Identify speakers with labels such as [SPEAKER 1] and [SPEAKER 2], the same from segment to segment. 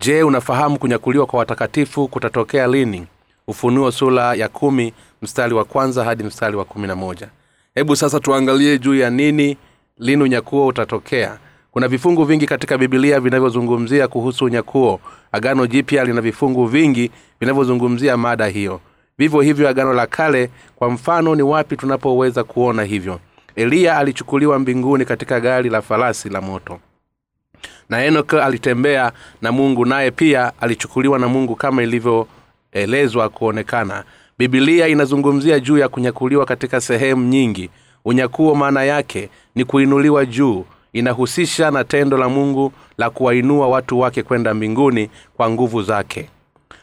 [SPEAKER 1] je unafahamu kunyakuliwa kwa watakatifu kutatokea lini? Ufunuo sula ya kumi mstari wa kwanza hadi mstari wa kumi na moja. Hebu sasa tuangalie juu ya nini lini unyakuo utatokea. Kuna vifungu vingi katika bibilia vinavyozungumzia kuhusu unyakuo. Agano jipya lina vifungu vingi vinavyozungumzia mada hiyo. Vivyo hivyo agano la kale kwa mfano ni wapi tunapoweza kuona hivyo? Eliya alichukuliwa mbinguni katika gari la farasi la moto na enok alitembea na mungu naye pia alichukuliwa na mungu kama ilivyoelezwa kuonekana. Bibilia inazungumzia juu ya kunyakuliwa katika sehemu nyingi. Unyakuo maana yake ni kuinuliwa juu. Inahusisha na tendo la mungu la kuwainua watu wake kwenda mbinguni kwa nguvu zake.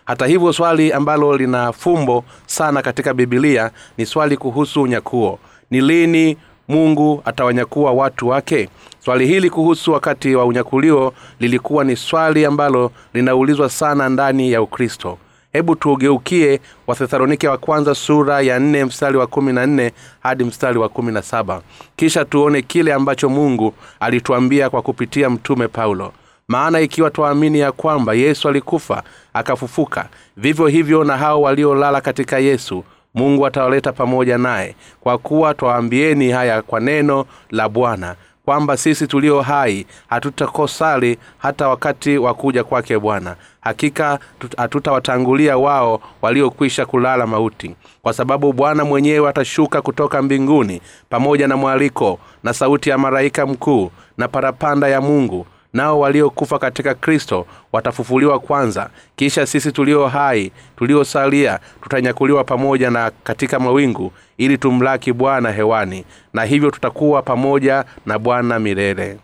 [SPEAKER 1] Hata hivyo swali ambalo lina fumbo sana katika bibilia ni swali kuhusu unyakuo. Ni lini mungu atawanyakua watu wake? Swali hili kuhusu wakati wa unyakulio lilikuwa ni swali ambalo linaulizwa sana ndani ya ukristo. Hebu tuugeukie wathesalonike wa kwanza sura ya nne mstari wa kumi na nne hadi mstari wa kumi na saba. Kisha tuone kile ambacho mungu alituambia kwa kupitia mtume paulo. Maana ikiwa twaamini ya kwamba yesu alikufa akafufuka vivyo hivyo na hao waliolala katika yesu mungu atawaleta pamoja naye kwa kuwa twaambieni haya kwa neno la bwana kwamba sisi tulio hai hatutakosali hata wakati wa kuja kwake bwana. Hakika hatutawatangulia wao waliokwisha kulala mauti. Kwa sababu bwana mwenyewe atashuka kutoka mbinguni pamoja na mwaliko na sauti ya malaika mkuu na parapanda ya mungu nao waliokufa katika kristo watafufuliwa kwanza. Kisha sisi tulio hai tuliosalia tutanyakuliwa pamoja na katika mawingu ili tumlaki bwana hewani na hivyo tutakuwa pamoja na bwana milele.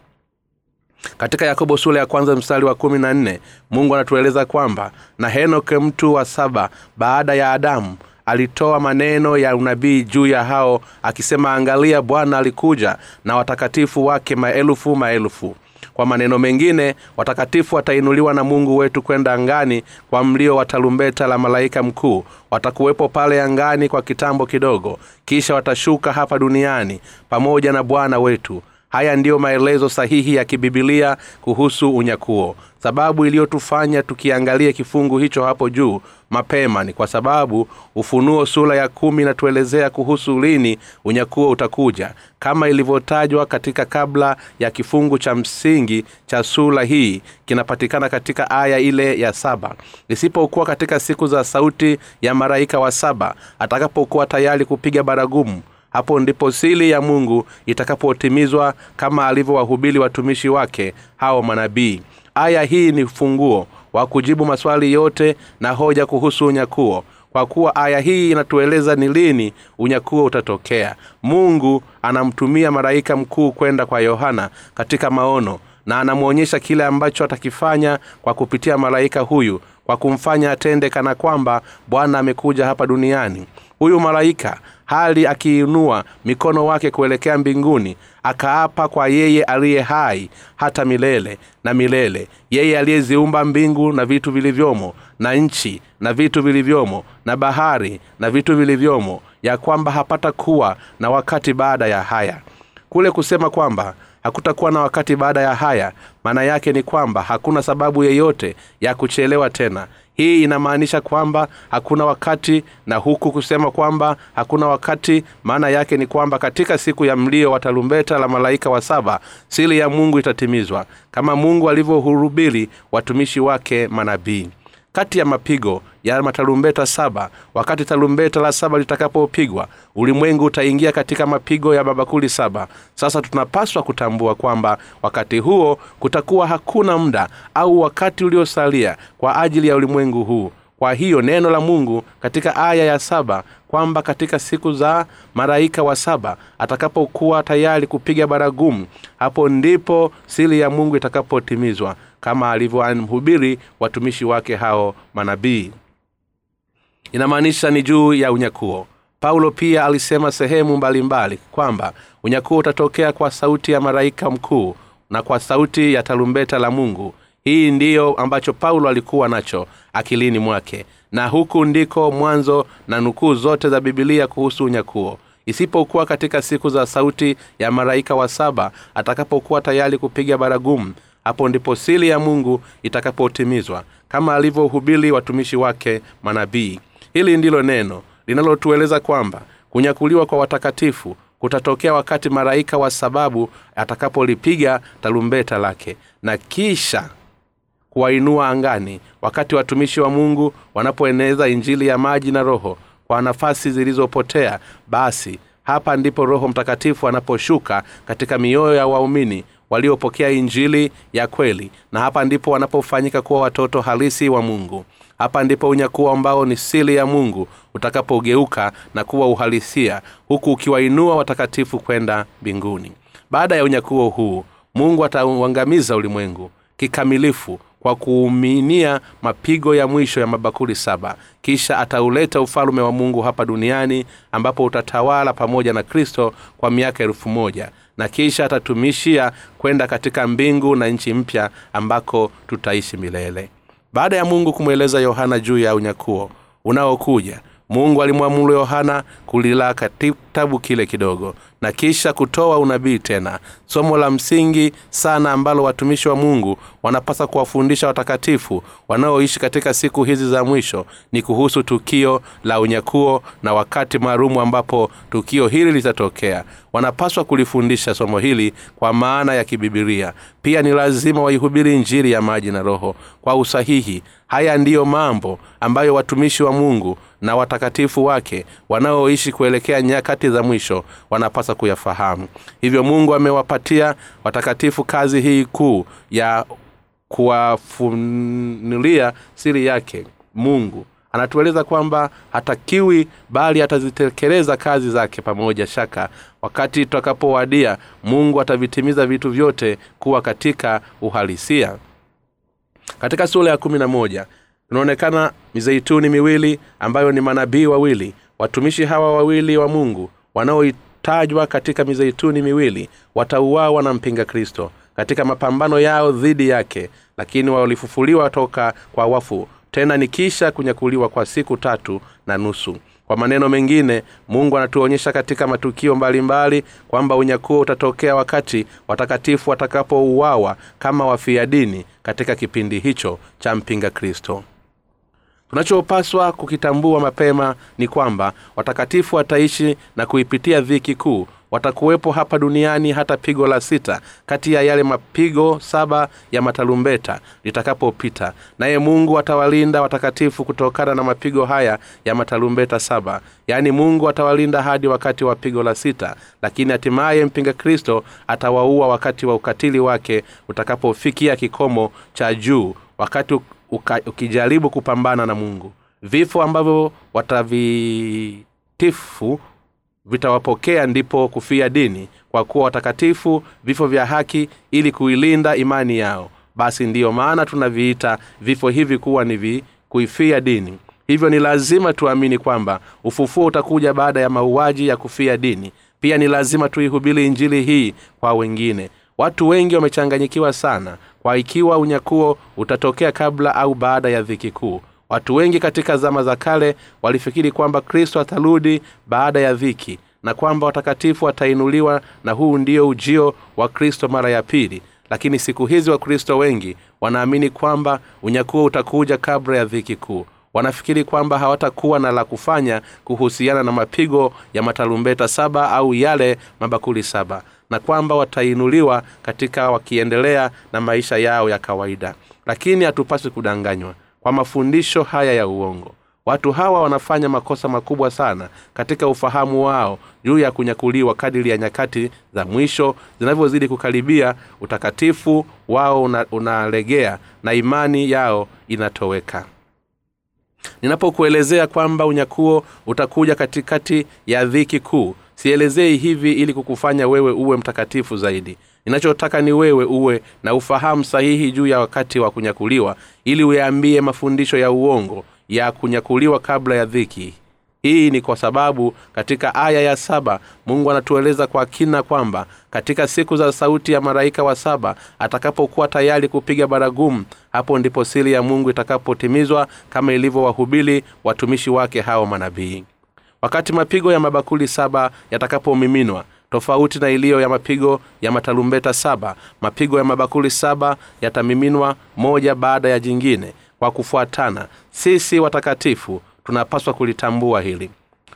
[SPEAKER 1] Katika yakobo sura ya kwanza mstari wa kumi na nne mungu anatueleza kwamba na henoke mtu wa saba baada ya adamu alitoa maneno ya unabii juu ya hao akisema angalia bwana alikuja na watakatifu wake maelfu maelfu kwa maneno mengine watakatifu watainuliwa na mungu wetu kwenda angani kwa mlio wa tarumbeta la malaika mkuu. Watakuwepo pale angani kwa kitambo kidogo kisha watashuka hapa duniani pamoja na bwana wetu haya ndiyo maelezo sahihi ya kibibilia kuhusu unyakuo. Sababu iliyotufanya tukiangalia kifungu hicho hapo juu mapema ni kwa sababu ufunuo sura ya kumi inatuelezea kuhusu lini unyakuo utakuja. Kama ilivyotajwa katika kabla ya kifungu cha msingi cha sura hii kinapatikana katika aya ile ya saba. Isipokuwa katika siku za sauti ya maraika wa saba atakapokuwa tayari kupiga baragumu hapo ndipo sili ya mungu itakapotimizwa kama alivyowahubiri watumishi wake hao manabii. Aya hii ni funguo wa kujibu maswali yote na hoja kuhusu unyakuo. Kwa kuwa aya hii inatueleza ni lini unyakuo utatokea. Mungu anamtumia malaika mkuu kwenda kwa yohana katika maono na anamwonyesha kile ambacho atakifanya kwa kupitia malaika huyu kwa kumfanya atende kana kwamba bwana amekuja hapa duniani huyu malaika hali akiinua mikono wake kuelekea mbinguni akaapa kwa yeye aliye hai hata milele na milele. Yeye aliyeziumba mbingu na vitu vilivyomo na nchi na vitu vilivyomo na bahari na vitu vilivyomo ya kwamba hapata kuwa na wakati baada ya haya. Kule kusema kwamba hakutakuwa na wakati baada ya haya maana yake ni kwamba hakuna sababu yeyote ya kuchelewa tena. Hii inamaanisha kwamba hakuna wakati na huku kusema kwamba hakuna wakati. Maana yake ni kwamba katika siku ya mlio wa tarumbeta la malaika wa saba sili ya mungu itatimizwa. Kama mungu alivyohurubiri watumishi wake manabii kati ya mapigo ya matarumbeta saba. Wakati tarumbeta la saba litakapopigwa ulimwengu utaingia katika mapigo ya babakuli saba. Sasa tunapaswa kutambua kwamba wakati huo kutakuwa hakuna muda au wakati uliosalia kwa ajili ya ulimwengu huu. Kwa hiyo neno la mungu katika aya ya saba kwamba katika siku za malaika wa saba atakapokuwa tayari kupiga baragumu hapo ndipo siri ya mungu itakapotimizwa kama alivyomhubiri watumishi wake hao manabii. Inamaanisha ni juu ya unyakuo. Paulo pia alisema sehemu mbalimbali mbali, kwamba unyakuo utatokea kwa sauti ya malaika mkuu na kwa sauti ya tarumbeta la mungu. Hii ndiyo ambacho paulo alikuwa nacho akilini mwake. Na huku ndiko mwanzo na nukuu zote za bibilia kuhusu unyakuo. Isipokuwa katika siku za sauti ya malaika wa saba atakapokuwa tayari kupiga baragumu hapo ndipo sili ya mungu itakapotimizwa kama alivyohubiri watumishi wake manabii. Hili ndilo neno linalotueleza kwamba kunyakuliwa kwa watakatifu kutatokea wakati malaika wa sababu atakapolipiga tarumbeta lake na kisha kuwainua angani wakati watumishi wa mungu wanapoeneza injili ya maji na roho kwa nafasi zilizopotea. Basi hapa ndipo roho mtakatifu anaposhuka katika mioyo ya waumini waliopokea injili ya kweli. Na hapa ndipo wanapofanyika kuwa watoto halisi wa mungu. Hapa ndipo unyakuo ambao ni sili ya mungu utakapogeuka na kuwa uhalisia huku ukiwainua watakatifu kwenda mbinguni. Baada ya unyakuo huu mungu atauangamiza ulimwengu kikamilifu kwa kuuminia mapigo ya mwisho ya mabakuli saba. Kisha atauleta ufalume wa mungu hapa duniani ambapo utatawala pamoja na kristo kwa miaka elfu moja na kisha atatumishia kwenda katika mbingu na nchi mpya ambako tutaishi milele. Baada ya mungu kumweleza yohana juu ya unyakuo unaokuja mungu alimwamuru yohana kulila kitabu kile kidogo na kisha kutoa unabii tena. Somo la msingi sana ambalo watumishi wa mungu wanapaswa kuwafundisha watakatifu wanaoishi katika siku hizi za mwisho ni kuhusu tukio la unyakuo na wakati maalumu ambapo tukio hili litatokea. Wanapaswa kulifundisha somo hili kwa maana ya kibibilia. Pia ni lazima waihubiri njiri ya maji na roho kwa usahihi. Haya ndiyo mambo ambayo watumishi wa mungu na watakatifu wake wanaoishi kuelekea nyakati za mwisho wanapasa kuyafahamu. Hivyo mungu amewapatia watakatifu kazi hii kuu ya kuwafunulia siri yake. Mungu anatueleza kwamba hatakiwi bali atazitekeleza kazi zake pamoja shaka. Wakati tutakapowadia mungu atavitimiza vitu vyote kuwa katika uhalisia. Katika sura ya kumi na moja tunaonekana mizeituni miwili ambayo ni manabii wawili watumishi hawa wawili wa mungu wanaotajwa katika mizeituni miwili watauawa na mpinga kristo katika mapambano yao dhidi yake lakini walifufuliwa toka kwa wafu. Tena ni kisha kunyakuliwa kwa siku tatu na nusu. Kwa maneno mengine mungu anatuonyesha katika matukio mbalimbali kwamba unyakuo utatokea wakati watakatifu watakapouawa kama wafia dini katika kipindi hicho cha mpinga kristo tunachopaswa kukitambua mapema ni kwamba watakatifu wataishi na kuipitia dhiki kuu. Watakuwepo hapa duniani hata pigo la sita kati ya yale mapigo saba ya matarumbeta litakapopita. Naye mungu atawalinda watakatifu kutokana na mapigo haya ya matarumbeta saba. Yaani mungu atawalinda hadi wakati wa pigo la sita lakini hatimaye mpinga kristo atawaua wakati wa ukatili wake utakapofikia kikomo cha juu. Wakati uka, ukijaribu kupambana na mungu. Vifo ambavyo watavitifu vitawapokea ndipo kufia dini kwa kuwa watakatifu vifo vya haki ili kuilinda imani yao. Basi ndiyo maana tunaviita vifo hivi kuwa ni kuifia dini. Hivyo ni lazima tuamini kwamba ufufuo utakuja baada ya mauaji ya kufia dini. Pia ni lazima tuihubiri injili hii kwa wengine. Watu wengi wamechanganyikiwa sana kwa ikiwa unyakuo utatokea kabla au baada ya dhiki kuu. Watu wengi katika zama za kale walifikiri kwamba kristo atarudi baada ya dhiki na kwamba watakatifu watainuliwa na huu ndio ujio wa kristo mara ya pili. Lakini siku hizi wakristo wengi wanaamini kwamba unyakuo utakuja kabla ya dhiki kuu wanafikiri kwamba hawatakuwa na la kufanya kuhusiana na mapigo ya matarumbeta saba au yale mabakuli saba na kwamba watainuliwa katika wakiendelea na maisha yao ya kawaida. Lakini hatupaswi kudanganywa kwa mafundisho haya ya uongo. Watu hawa wanafanya makosa makubwa sana katika ufahamu wao juu ya kunyakuliwa kadiri ya nyakati za mwisho zinavyozidi kukaribia utakatifu wao una, unalegea na imani yao inatoweka ninapokuelezea kwamba unyakuo utakuja katikati ya dhiki kuu sielezei hivi ili kukufanya wewe uwe mtakatifu zaidi. Ninachotaka ni wewe uwe na ufahamu sahihi juu ya wakati wa kunyakuliwa ili uyaambie mafundisho ya uongo ya kunyakuliwa kabla ya dhiki hii ni kwa sababu katika aya ya saba mungu anatueleza kwa kina kwamba katika siku za sauti ya malaika wa saba atakapokuwa tayari kupiga baragumu hapo ndipo siri ya mungu itakapotimizwa kama ilivyowahubiri watumishi wake hao manabii. Wakati mapigo ya mabakuli saba yatakapomiminwa tofauti na iliyo ya mapigo ya matarumbeta saba mapigo ya mabakuli saba yatamiminwa moja baada ya jingine kwa kufuatana. Sisi watakatifu tunapaswa kulitambua hili.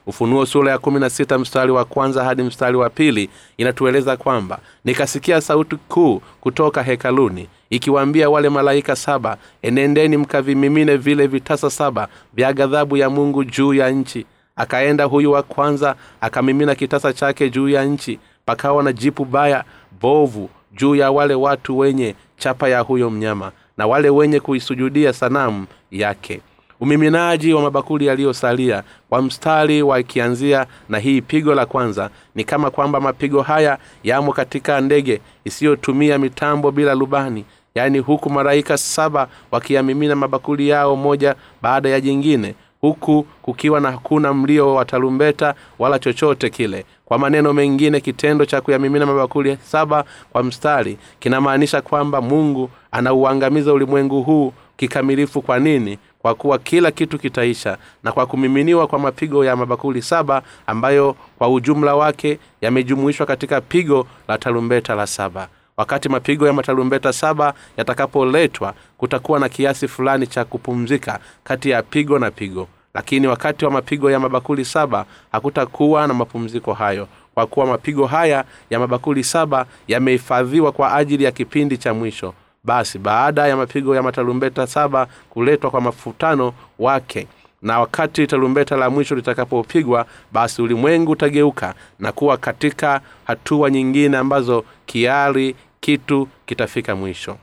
[SPEAKER 1] Ufunuo sura ya kumi na sita mstari wa kwanza hadi mstari wa pili inatueleza kwamba nikasikia sauti kuu kutoka hekaluni ikiwaambia wale malaika saba enendeni mkavimimine vile vitasa saba vya ghadhabu ya mungu juu ya nchi akaenda huyu wa kwanza akamimina kitasa chake juu ya nchi pakawa na jipu baya bovu juu ya wale watu wenye chapa ya huyo mnyama na wale wenye kuisujudia sanamu yake umiminaji wa mabakuli yaliyosalia kwa mstari wa ikianzia na hii pigo la kwanza ni kama kwamba mapigo haya yamo katika ndege isiyotumia mitambo bila lubani yaani huku malaika saba wakiyamimina mabakuli yao moja baada ya jingine huku kukiwa na hakuna mlio wa tarumbeta wala chochote kile. Kwa maneno mengine kitendo cha kuyamimina mabakuli saba kwa mstari kinamaanisha kwamba mungu anauangamiza ulimwengu huu kikamilifu kwa nini kwa kuwa kila kitu kitaisha na kwa kumiminiwa kwa mapigo ya mabakuli saba ambayo kwa ujumla wake yamejumuishwa katika pigo la tarumbeta la saba. Wakati mapigo ya matarumbeta saba yatakapoletwa kutakuwa na kiasi fulani cha kupumzika kati ya pigo na pigo. Lakini wakati wa mapigo ya mabakuli saba hakutakuwa na mapumziko hayo. Kwa kuwa mapigo haya ya mabakuli saba yamehifadhiwa kwa ajili ya kipindi cha mwisho basi baada ya mapigo ya matarumbeta saba kuletwa kwa mafutano wake na wakati tarumbeta la mwisho litakapopigwa basi ulimwengu utageuka na kuwa katika hatua nyingine ambazo kiari kitu kitafika mwisho.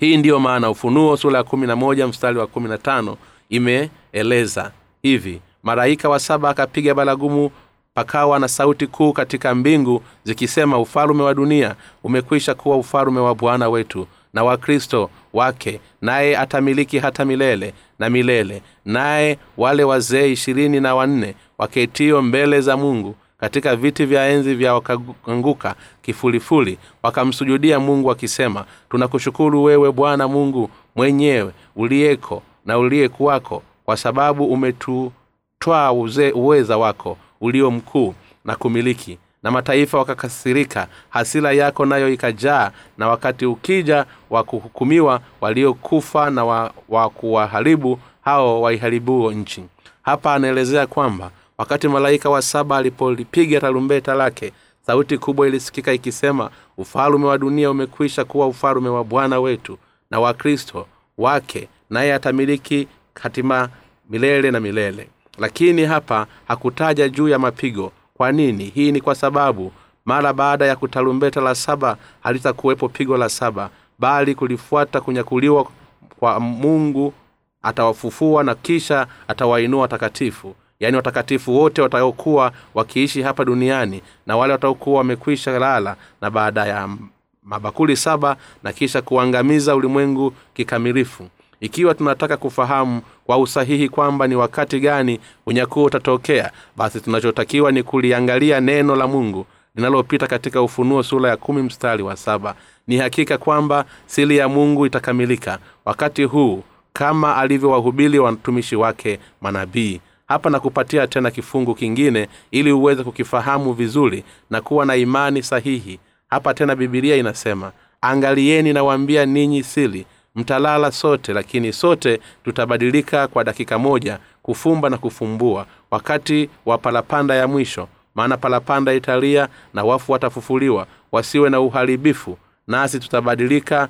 [SPEAKER 1] Hii ndiyo maana ufunuo sura ya kumi na moja mstari wa kumi na tano imeeleza hivi malaika wa saba akapiga baragumu pakawa na sauti kuu katika mbingu zikisema ufalume wa dunia umekwisha kuwa ufalume wa bwana wetu na wakristo wake naye atamiliki hata milele na milele naye wale wazee ishirini na wanne waketio mbele za mungu katika viti vya enzi vya wakaanguka kifulifuli wakamsujudia mungu wakisema tunakushukuru wewe bwana mungu mwenyewe uliyeko na uliyekuwako kwa sababu umetutwaa uweza wako ulio mkuu na kumiliki. Na mataifa wakakasirika hasira yako nayo ikajaa na wakati ukija wa kuhukumiwa waliokufa na wa, wa kuwaharibu hao waiharibuo nchi. Hapa anaelezea kwamba wakati malaika wa saba alipolipiga tarumbeta lake sauti kubwa ilisikika ikisema ufalume wa dunia umekwisha kuwa ufalume wa bwana wetu na wakristo wake naye atamiliki hatima milele na milele lakini hapa hakutaja juu ya mapigo. Kwa nini? Hii ni kwa sababu mara baada ya kutarumbeta la saba halitakuwepo pigo la saba bali kulifuata kunyakuliwa kwa mungu atawafufua na kisha atawainua watakatifu. Yaani watakatifu wote wataokuwa wakiishi hapa duniani na wale wataokuwa wamekwisha lala na baada ya mabakuli saba na kisha kuangamiza ulimwengu kikamilifu ikiwa tunataka kufahamu kwa usahihi kwamba ni wakati gani unyakuo utatokea basi tunachotakiwa ni kuliangalia neno la mungu linalopita katika ufunuo sura ya kumi mstari wa saba. Ni hakika kwamba sili ya mungu itakamilika wakati huu kama alivyowahubiri watumishi wake manabii. Hapa nakupatia tena kifungu kingine ili uweze kukifahamu vizuri na kuwa na imani sahihi. Hapa tena bibilia inasema angalieni nawaambia ninyi sili mtalala sote lakini sote tutabadilika kwa dakika moja kufumba na kufumbua wakati wa palapanda ya mwisho. Maana palapanda italia na wafu watafufuliwa wasiwe na uharibifu nasi tutabadilika.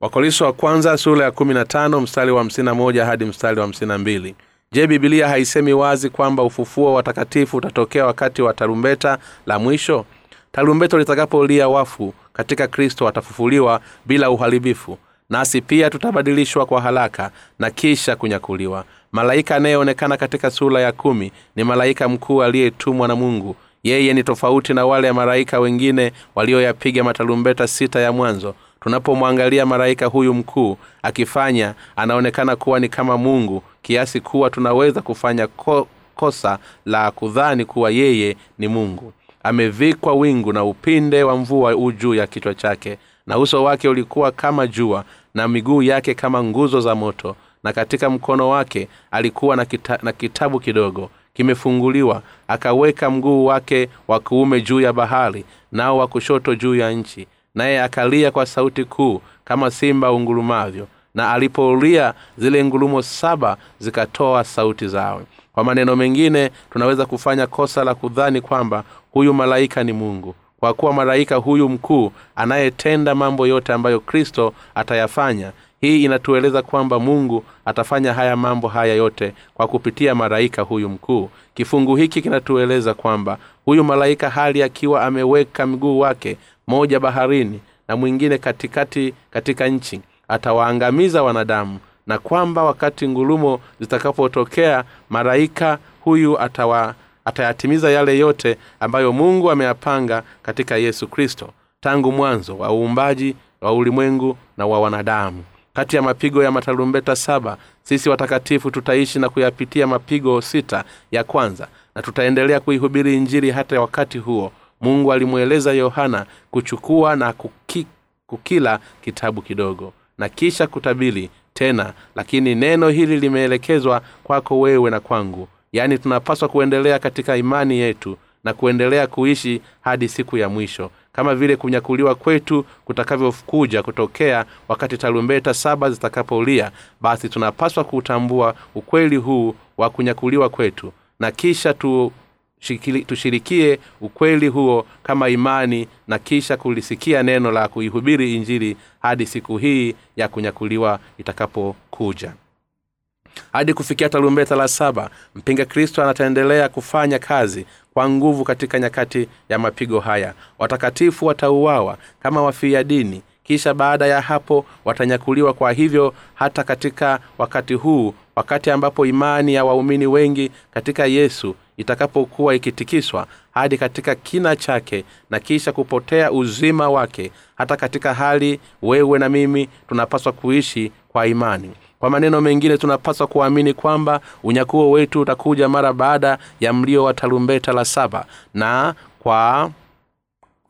[SPEAKER 1] Wakoriso wa kwanza sura ya kumi na tano mstari wa hamsini na moja hadi mstari wa hamsini na mbili. Je bibilia haisemi wazi kwamba ufufuo wa watakatifu utatokea wakati wa tarumbeta la mwisho? Tarumbeta litakapolia wafu katika kristo watafufuliwa bila uharibifu nasi pia tutabadilishwa kwa haraka na kisha kunyakuliwa. Malaika anayeonekana katika sura ya kumi ni malaika mkuu aliyetumwa na mungu. Yeye ni tofauti na wale malaika wengine walioyapiga matarumbeta sita ya mwanzo. Tunapomwangalia malaika huyu mkuu akifanya anaonekana kuwa ni kama mungu kiasi kuwa tunaweza kufanya ko, kosa la kudhani kuwa yeye ni mungu. Amevikwa wingu na upinde wa mvua juu ya kichwa chake na uso wake ulikuwa kama jua na miguu yake kama nguzo za moto na katika mkono wake alikuwa na, kita, na kitabu kidogo kimefunguliwa. Akaweka mguu wake wa kuume juu ya bahari nao wa kushoto juu ya nchi. Naye akalia kwa sauti kuu kama simba ungulumavyo na alipoulia zile ngulumo saba zikatoa sauti zao. Kwa maneno mengine tunaweza kufanya kosa la kudhani kwamba huyu malaika ni mungu kwa kuwa malaika huyu mkuu anayetenda mambo yote ambayo kristo atayafanya hii inatueleza kwamba mungu atafanya haya mambo haya yote kwa kupitia malaika huyu mkuu. Kifungu hiki kinatueleza kwamba huyu malaika hali akiwa ameweka mguu wake moja baharini na mwingine katikati katika nchi atawaangamiza wanadamu. Na kwamba wakati ngulumo zitakapotokea malaika huyu atawa atayatimiza yale yote ambayo mungu ameyapanga katika yesu kristo tangu mwanzo wa uumbaji wa ulimwengu na wa wanadamu. Kati ya mapigo ya matarumbeta saba sisi watakatifu tutaishi na kuyapitia mapigo sita ya kwanza na tutaendelea kuihubiri injili hata wakati huo mungu alimweleza yohana kuchukua na kuki, kukila kitabu kidogo na kisha kutabili tena lakini neno hili limeelekezwa kwako wewe na kwangu yaani tunapaswa kuendelea katika imani yetu na kuendelea kuishi hadi siku ya mwisho. Kama vile kunyakuliwa kwetu kutakavyokuja kutokea wakati tarumbeta saba zitakapolia basi tunapaswa kuutambua ukweli huu wa kunyakuliwa kwetu. Na kisha tu tushirikie ukweli huo kama imani na kisha kulisikia neno la kuihubiri injili hadi siku hii ya kunyakuliwa itakapokuja hadi kufikia tarumbeta la saba mpinga kristo anataendelea kufanya kazi kwa nguvu katika nyakati ya mapigo haya. Watakatifu watauawa kama wafia dini kisha baada ya hapo watanyakuliwa. Kwa hivyo hata katika wakati huu wakati ambapo imani ya waumini wengi katika yesu itakapokuwa ikitikiswa hadi katika kina chake na kisha kupotea uzima wake hata katika hali wewe na mimi tunapaswa kuishi kwa imani kwa maneno mengine tunapaswa kuamini kwamba unyakuo wetu utakuja mara baada ya mlio wa tarumbeta la saba. Na kwa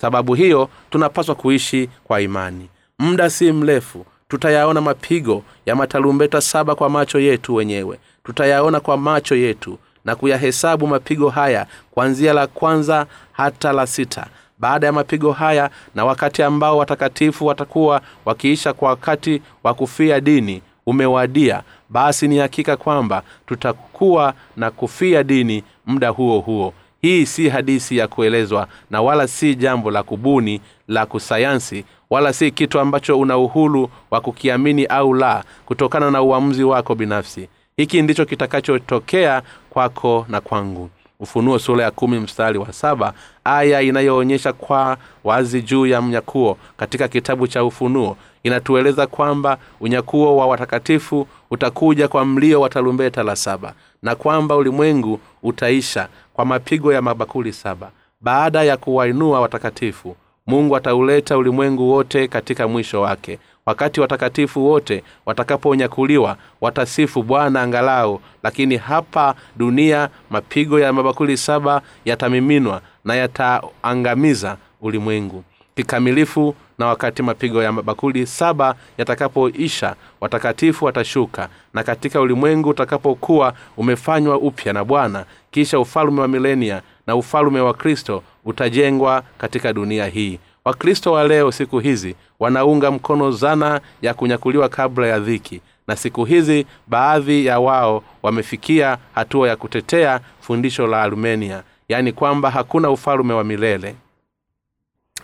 [SPEAKER 1] sababu hiyo tunapaswa kuishi kwa imani. Muda si mrefu tutayaona mapigo ya matarumbeta saba kwa macho yetu wenyewe. Tutayaona kwa macho yetu na kuyahesabu mapigo haya kuanzia la kwanza hata la sita. Baada ya mapigo haya na wakati ambao watakatifu watakuwa wakiisha kwa wakati wa kufia dini umewadia basi ni hakika kwamba tutakuwa na kufia dini muda huo huo. Hii si hadisi ya kuelezwa na wala si jambo la kubuni la kusayansi wala si kitu ambacho una uhuru wa kukiamini au la kutokana na uamuzi wako binafsi. Hiki ndicho kitakachotokea kwako na kwangu ufunuo sura ya kumi mstari wa saba aya inayoonyesha kwa wazi juu ya mnyakuo. Katika kitabu cha ufunuo inatueleza kwamba unyakuo wa watakatifu utakuja kwa mlio wa tarumbeta la saba na kwamba ulimwengu utaisha kwa mapigo ya mabakuli saba. Baada ya kuwainua watakatifu mungu atauleta ulimwengu wote katika mwisho wake wakati watakatifu wote watakaponyakuliwa watasifu bwana angalau. Lakini hapa dunia mapigo ya mabakuli saba yatamiminwa na yataangamiza ulimwengu. Kikamilifu na wakati mapigo ya mabakuli saba yatakapoisha watakatifu watashuka. Na katika ulimwengu utakapokuwa umefanywa upya na bwana kisha ufalume wa milenia na ufalume wa kristo utajengwa katika dunia hii wakristo wa leo siku hizi wanaunga mkono zana ya kunyakuliwa kabla ya dhiki. Na siku hizi baadhi ya wao wamefikia hatua ya kutetea fundisho la armenia. Yaani kwamba hakuna ufalume wa milele.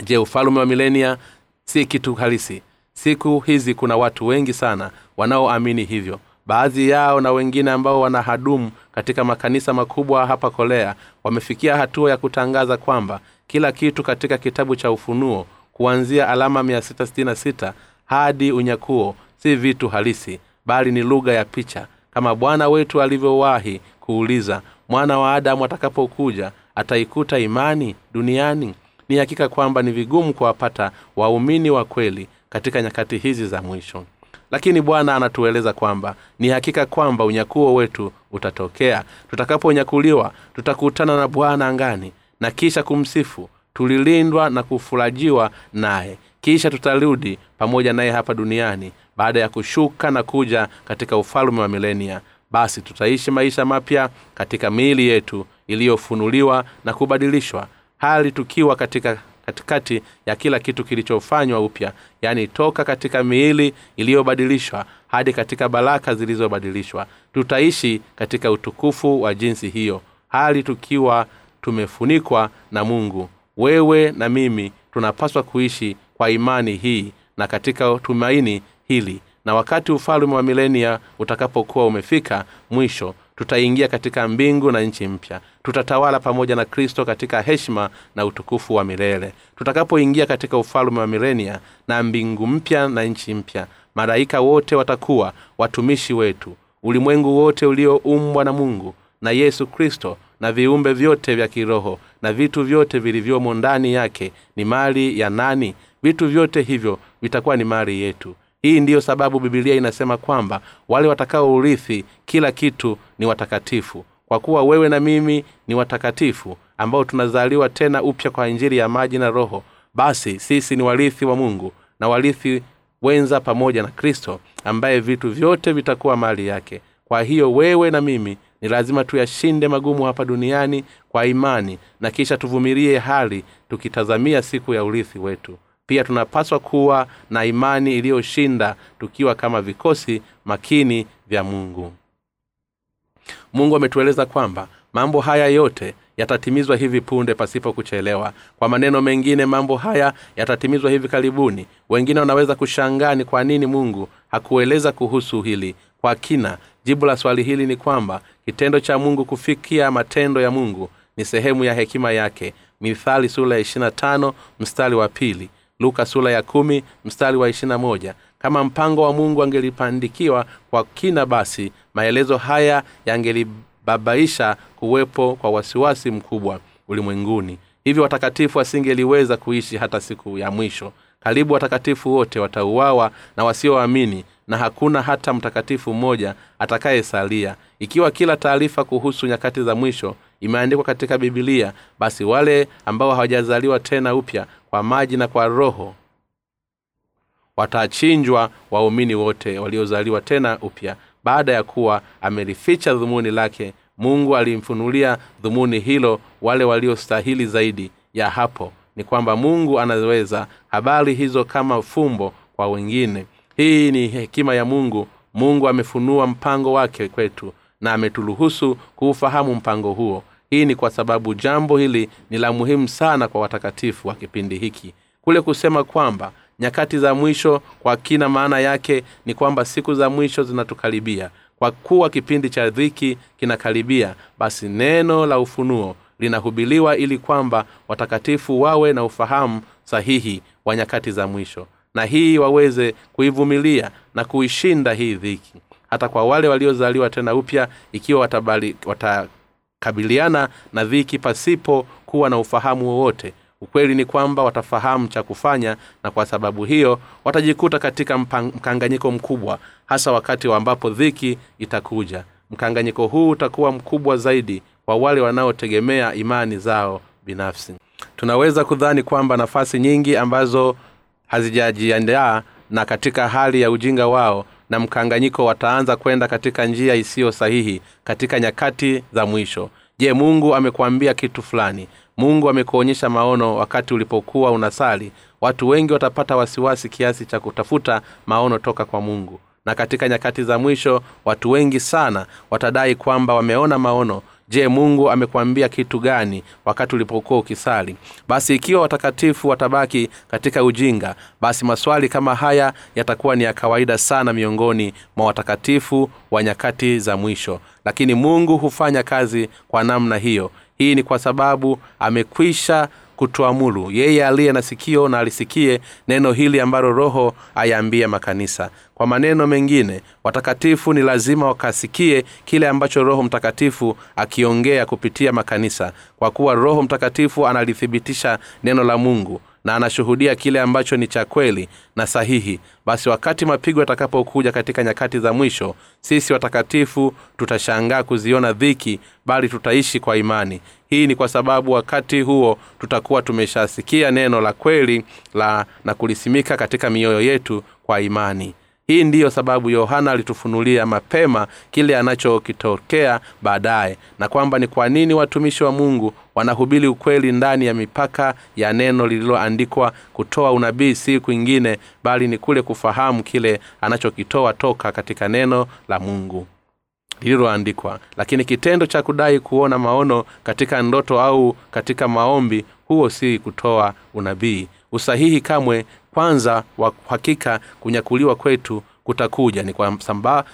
[SPEAKER 1] Je ufalume wa milenia si kitu halisi? Siku hizi kuna watu wengi sana wanaoamini hivyo. Baadhi yao na wengine ambao wanahadumu katika makanisa makubwa hapa kolea wamefikia hatua ya kutangaza kwamba kila kitu katika kitabu cha ufunuo kuanzia alama 666 hadi unyakuo si vitu halisi bali ni lugha ya picha kama bwana wetu alivyowahi kuuliza mwana wa adamu atakapokuja ataikuta imani duniani? Ni hakika kwamba ni vigumu kuwapata waumini wa kweli katika nyakati hizi za mwisho. Lakini bwana anatueleza kwamba ni hakika kwamba unyakuo wetu utatokea. Tutakaponyakuliwa tutakutana na bwana angani na kisha kumsifu tulilindwa na kufurajiwa naye. Kisha tutarudi pamoja naye hapa duniani baada ya kushuka na kuja katika ufalume wa milenia. Basi tutaishi maisha mapya katika miili yetu iliyofunuliwa na kubadilishwa hali tukiwa katika katikati ya kila kitu kilichofanywa upya yaani toka katika miili iliyobadilishwa hadi katika baraka zilizobadilishwa. Tutaishi katika utukufu wa jinsi hiyo hali tukiwa tumefunikwa na mungu. Wewe na mimi tunapaswa kuishi kwa imani hii na katika tumaini hili. Na wakati ufalme wa milenia utakapokuwa umefika mwisho tutaingia katika mbingu na nchi mpya. Tutatawala pamoja na kristo katika heshima na utukufu wa milele. Tutakapoingia katika ufalume wa milenia na mbingu mpya na nchi mpya malaika wote watakuwa watumishi wetu. Ulimwengu wote ulioumbwa na mungu na yesu kristo na viumbe vyote vya kiroho na vitu vyote vilivyomo ndani yake ni mali ya nani? Vitu vyote hivyo vitakuwa ni mali yetu. Hii ndiyo sababu bibilia inasema kwamba wale watakaourithi kila kitu ni watakatifu. Kwa kuwa wewe na mimi ni watakatifu ambao tunazaliwa tena upya kwa injili ya maji na roho basi sisi ni warithi wa mungu na warithi wenza pamoja na kristo ambaye vitu vyote vitakuwa mali yake. Kwa hiyo wewe na mimi ni lazima tuyashinde magumu hapa duniani kwa imani na kisha tuvumilie hali tukitazamia siku ya urithi wetu. Pia tunapaswa kuwa na imani iliyoshinda tukiwa kama vikosi makini vya mungu. Mungu ametueleza kwamba mambo haya yote yatatimizwa hivi punde pasipo kuchelewa. Kwa maneno mengine mambo haya yatatimizwa hivi karibuni. Wengine wanaweza kushangaa ni kwa nini mungu hakueleza kuhusu hili. Kwa kina jibu la swali hili ni kwamba kitendo cha mungu kufikia matendo ya mungu ni sehemu ya hekima yake. Mithali sura ya ishirina tano mstari wa pili. Luka sura ya kumi mstari wa ishirina moja. Kama mpango wa mungu angelipandikiwa kwa kina basi maelezo haya yangelibabaisha kuwepo kwa wasiwasi mkubwa ulimwenguni. Hivyo watakatifu wasingeliweza kuishi hata siku ya mwisho. Karibu watakatifu wote watauawa na wasioamini na hakuna hata mtakatifu mmoja atakayesalia. Ikiwa kila taarifa kuhusu nyakati za mwisho imeandikwa katika bibilia basi wale ambao hawajazaliwa tena upya kwa maji na kwa roho watachinjwa waumini wote waliozaliwa tena upya baada ya kuwa amelificha dhumuni lake mungu alimfunulia dhumuni hilo wale waliostahili zaidi ya hapo. Ni kwamba mungu anaweza habari hizo kama fumbo kwa wengine. Hii ni hekima ya mungu. Mungu amefunua mpango wake kwetu na ameturuhusu kuufahamu mpango huo. Hii ni kwa sababu jambo hili ni la muhimu sana kwa watakatifu wa kipindi hiki. Kule kusema kwamba nyakati za mwisho kwa kina maana yake ni kwamba siku za mwisho zinatukaribia. Kwa kuwa kipindi cha dhiki kinakaribia basi neno la ufunuo linahubiliwa ili kwamba watakatifu wawe na ufahamu sahihi wa nyakati za mwisho na hii waweze kuivumilia na kuishinda hii dhiki. Hata kwa wale waliozaliwa tena upya ikiwa watabali, watakabiliana na dhiki pasipo kuwa na ufahamu wowote ukweli ni kwamba watafahamu cha kufanya na kwa sababu hiyo watajikuta katika mkanganyiko mkubwa hasa wakati ambapo dhiki itakuja. Mkanganyiko huu utakuwa mkubwa zaidi kwa wale wanaotegemea imani zao binafsi. Tunaweza kudhani kwamba nafasi nyingi ambazo hazijajiandaa na katika hali ya ujinga wao na mkanganyiko wataanza kwenda katika njia isiyo sahihi katika nyakati za mwisho je mungu amekuambia kitu fulani? Mungu amekuonyesha maono wakati ulipokuwa unasali. Watu wengi watapata wasiwasi kiasi cha kutafuta maono toka kwa mungu. Na katika nyakati za mwisho watu wengi sana watadai kwamba wameona maono je mungu amekwambia kitu gani wakati ulipokuwa ukisali? Basi ikiwa watakatifu watabaki katika ujinga basi maswali kama haya yatakuwa ni ya kawaida sana miongoni mwa watakatifu wa nyakati za mwisho. Lakini mungu hufanya kazi kwa namna hiyo. Hii ni kwa sababu amekwisha kutuamuru. Yeye aliye na sikio na alisikie neno hili ambalo roho ayaambia makanisa. Kwa maneno mengine watakatifu ni lazima wakasikie kile ambacho roho mtakatifu akiongea kupitia makanisa kwa kuwa roho mtakatifu analithibitisha neno la mungu na anashuhudia kile ambacho ni cha kweli na sahihi. Basi wakati mapigo yatakapokuja katika nyakati za mwisho sisi watakatifu tutashangaa kuziona dhiki bali tutaishi kwa imani. Hii ni kwa sababu wakati huo tutakuwa tumeshasikia neno la kweli la na kulisimika katika mioyo yetu kwa imani hii ndiyo sababu yohana alitufunulia mapema kile anachokitokea baadaye na kwamba ni kwa nini watumishi wa mungu wanahubiri ukweli ndani ya mipaka ya neno lililoandikwa kutoa unabii si kwingine bali ni kule kufahamu kile anachokitoa toka katika neno la mungu lililoandikwa. Lakini kitendo cha kudai kuona maono katika ndoto au katika maombi huo si kutoa unabii usahihi kamwe kwanza wa hakika kunyakuliwa kwetu kutakuja. Ni kwa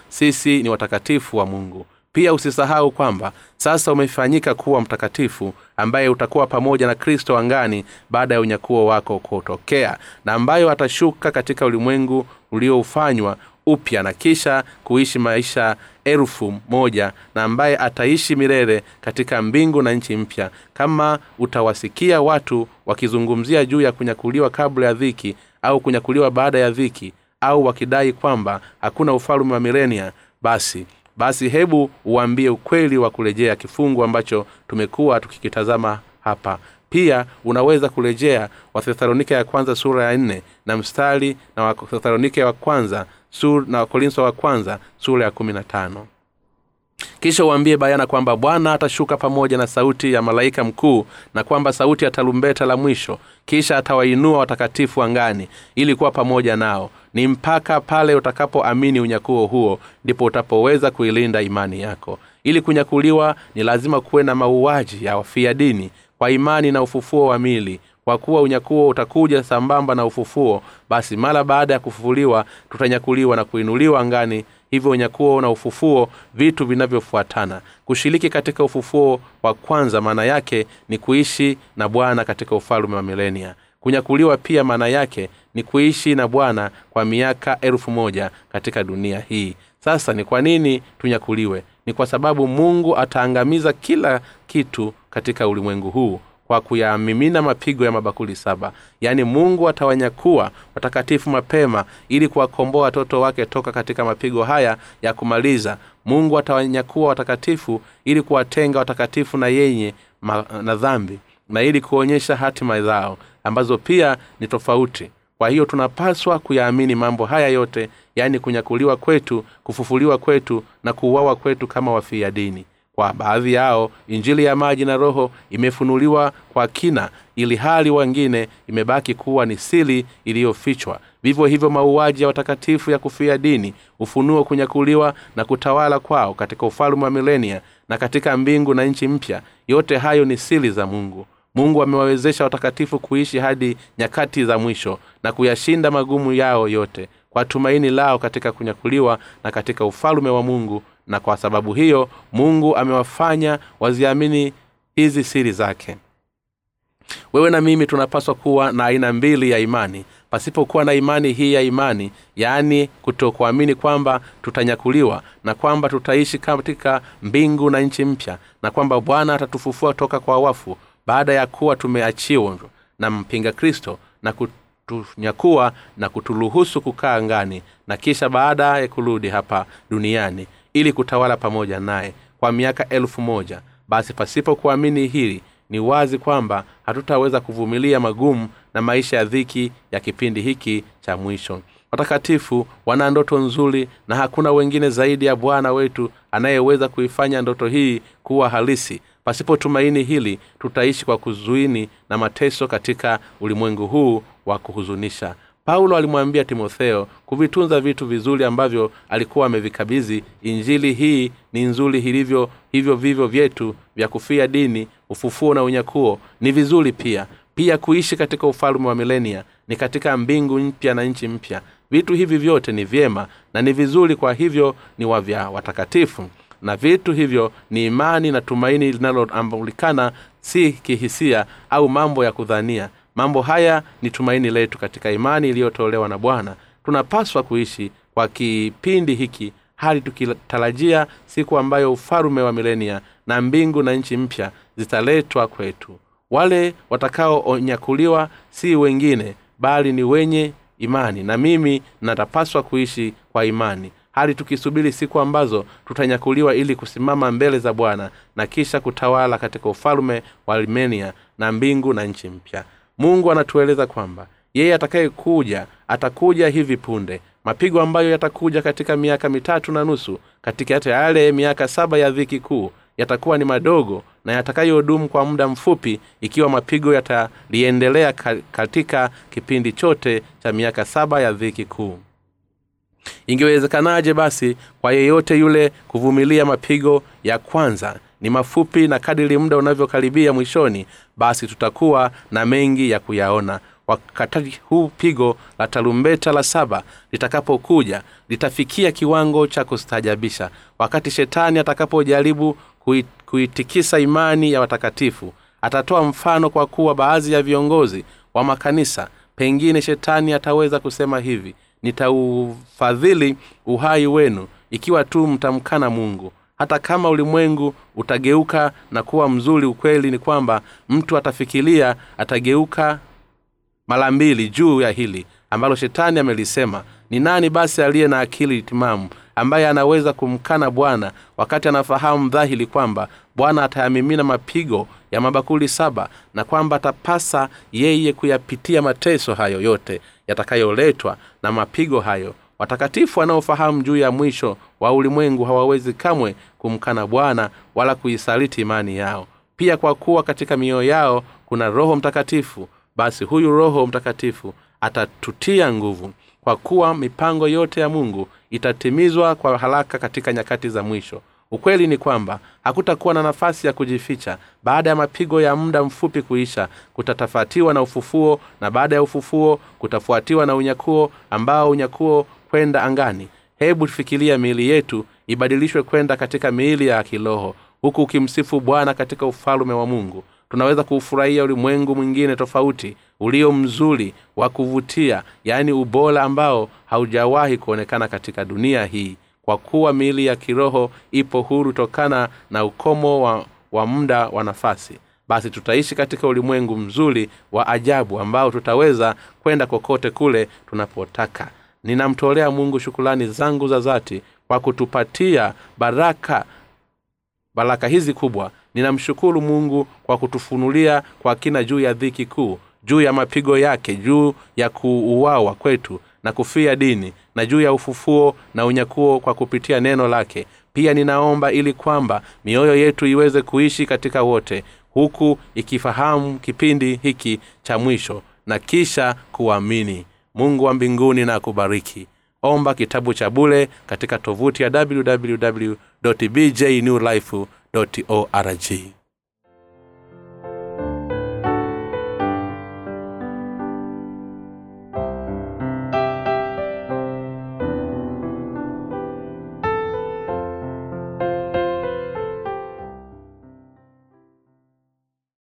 [SPEAKER 1] sisi ni watakatifu wa mungu. Pia usisahau kwamba sasa umefanyika kuwa mtakatifu ambaye utakuwa pamoja na kristo angani baada ya unyakuo wako kutokea na ambayo atashuka katika ulimwengu ulioufanywa upya na kisha kuishi maisha elfu moja na ambaye ataishi milele katika mbingu na nchi mpya. Kama utawasikia watu wakizungumzia juu ya kunyakuliwa kabla ya dhiki au kunyakuliwa baada ya dhiki au wakidai kwamba hakuna ufalume wa milenia basi basi hebu uambie ukweli wa kurejea kifungu ambacho tumekuwa tukikitazama hapa pia unaweza kurejea wathesalonike ya kwanza sura ya nne na mstari na wathesalonike wa kwanza sur, na wakorintho wa kwanza sura ya kumi na tano. Kisha uambie bayana kwamba bwana atashuka pamoja na sauti ya malaika mkuu na kwamba sauti ya tarumbeta la mwisho kisha atawainua watakatifu angani ili kuwa pamoja nao ni mpaka pale utakapoamini unyakuo huo ndipo utapoweza kuilinda imani yako. Ili kunyakuliwa ni lazima kuwe na mauaji ya wafia dini kwa imani na ufufuo wa mili. Kwa kuwa unyakuo utakuja sambamba na ufufuo basi mara baada ya kufufuliwa tutanyakuliwa na kuinuliwa angani. Hivyo unyakuo na ufufuo vitu vinavyofuatana. Kushiriki katika ufufuo wa kwanza maana yake ni kuishi na bwana katika ufalume wa milenia. Kunyakuliwa pia maana yake ni kuishi na bwana kwa miaka elfu moja katika dunia hii. Sasa ni kwa nini tunyakuliwe ni kwa sababu mungu ataangamiza kila kitu katika ulimwengu huu kwa kuyamimina mapigo ya mabakuli saba. Yaani mungu atawanyakua watakatifu mapema ili kuwakomboa watoto wake toka katika mapigo haya ya kumaliza. Mungu atawanyakua watakatifu ili kuwatenga watakatifu na yenye ma, na dhambi na ili kuonyesha hatima zao ambazo pia ni tofauti kwa hiyo tunapaswa kuyaamini mambo haya yote yaani kunyakuliwa kwetu kufufuliwa kwetu na kuuawa kwetu kama wafia dini. Kwa baadhi yao injili ya maji na roho imefunuliwa kwa kina ili hali wengine imebaki kuwa ni sili iliyofichwa. Vivyo hivyo mauaji ya watakatifu ya kufia dini ufunuo kunyakuliwa na kutawala kwao katika ufalume wa milenia na katika mbingu na nchi mpya yote hayo ni sili za mungu mungu amewawezesha watakatifu kuishi hadi nyakati za mwisho na kuyashinda magumu yao yote kwa tumaini lao katika kunyakuliwa na katika ufalume wa mungu. Na kwa sababu hiyo mungu amewafanya waziamini hizi siri zake. Wewe na mimi tunapaswa kuwa na aina mbili ya imani. Pasipokuwa na imani hii ya imani yaani kutokuamini kwamba tutanyakuliwa na kwamba tutaishi katika mbingu na nchi mpya na kwamba bwana atatufufua toka kwa wafu baada ya kuwa tumeachiwa na mpinga kristo na kutunyakua na kuturuhusu kukaa angani na kisha baada ya kurudi hapa duniani ili kutawala pamoja naye kwa miaka elfu moja basi pasipo kuamini hili ni wazi kwamba hatutaweza kuvumilia magumu na maisha ya dhiki ya kipindi hiki cha mwisho. Watakatifu wana ndoto nzuri na hakuna wengine zaidi ya bwana wetu anayeweza kuifanya ndoto hii kuwa halisi pasipo tumaini hili tutaishi kwa kuzuini na mateso katika ulimwengu huu wa kuhuzunisha. Paulo alimwambia timotheo kuvitunza vitu vizuri ambavyo alikuwa amevikabidhi. Injili hii ni nzuri hilivyo hivyo vivyo vyetu vya kufia dini ufufuo na unyakuo ni vizuri pia. Pia kuishi katika ufalume wa milenia ni katika mbingu mpya na nchi mpya. Vitu hivi vyote ni vyema na ni vizuri kwa hivyo ni wavya watakatifu na vitu hivyo ni imani na tumaini linaloambulikana si kihisia au mambo ya kudhania. Mambo haya ni tumaini letu katika imani iliyotolewa na bwana. Tunapaswa kuishi kwa kipindi hiki hali tukitarajia siku ambayo ufalume wa milenia na mbingu na nchi mpya zitaletwa kwetu. Wale watakaonyakuliwa si wengine bali ni wenye imani na mimi natapaswa kuishi kwa imani hali tukisubiri siku ambazo tutanyakuliwa ili kusimama mbele za bwana na kisha kutawala katika ufalume wa armenia na mbingu na nchi mpya. Mungu anatueleza kwamba yeye atakayekuja atakuja hivi punde. Mapigo ambayo yatakuja katika miaka mitatu na nusu katikati ya yale miaka saba ya dhiki kuu yatakuwa ni madogo na yatakayodumu kwa muda mfupi ikiwa mapigo yataliendelea katika kipindi chote cha miaka saba ya dhiki kuu ingewezekanaje basi kwa yeyote yule kuvumilia mapigo ya kwanza? Ni mafupi na kadiri muda unavyokaribia mwishoni basi tutakuwa na mengi ya kuyaona. Wakati huu pigo la tarumbeta la saba litakapokuja litafikia kiwango cha kustaajabisha. Wakati shetani atakapojaribu kuitikisa imani ya watakatifu atatoa mfano kwa kuwa baadhi ya viongozi wa makanisa pengine shetani ataweza kusema hivi nitaufadhili uhai wenu ikiwa tu mtamkana mungu. Hata kama ulimwengu utageuka na kuwa mzuri ukweli ni kwamba mtu atafikiria atageuka mara mbili juu ya hili ambalo shetani amelisema. Ni nani basi aliye na akili timamu ambaye anaweza kumkana bwana wakati anafahamu dhahiri kwamba bwana atayamimina mapigo ya mabakuli saba na kwamba atapasa yeye kuyapitia mateso hayo yote yatakayoletwa na mapigo hayo. Watakatifu wanaofahamu juu ya mwisho wa ulimwengu hawawezi kamwe kumkana bwana wala kuisaliti imani yao. Pia kwa kuwa katika mioyo yao kuna roho mtakatifu basi huyu roho mtakatifu atatutia nguvu kwa kuwa mipango yote ya mungu itatimizwa kwa haraka katika nyakati za mwisho. Ukweli ni kwamba hakutakuwa na nafasi ya kujificha. Baada ya mapigo ya muda mfupi kuisha kutatafatiwa na ufufuo na baada ya ufufuo kutafuatiwa na unyakuo ambao unyakuo kwenda angani. Hebu fikilia miili yetu ibadilishwe kwenda katika miili ya kiroho huku ukimsifu bwana katika ufalume wa mungu tunaweza kuufurahia ulimwengu mwingine tofauti ulio mzuri wa kuvutia yaani ubora ambao haujawahi kuonekana katika dunia hii. Kwa kuwa miili ya kiroho ipo huru tokana na ukomo wa, wa muda wa nafasi. Basi tutaishi katika ulimwengu mzuri wa ajabu ambao tutaweza kwenda kokote kule tunapotaka. Ninamtolea mungu shukulani zangu za zati kwa kutupatia baraka baraka hizi kubwa ninamshukuru mungu kwa kutufunulia kwa kina juu ya dhiki kuu juu ya mapigo yake juu ya kuuawa kwetu na kufia dini na juu ya ufufuo na unyakuo kwa kupitia neno lake. Pia ninaomba ili kwamba mioyo yetu iweze kuishi katika wote huku ikifahamu kipindi hiki cha mwisho na kisha kuamini. Mungu wa mbinguni na akubariki. Omba kitabu cha bule katika tovuti ya www bjnewlife www.org.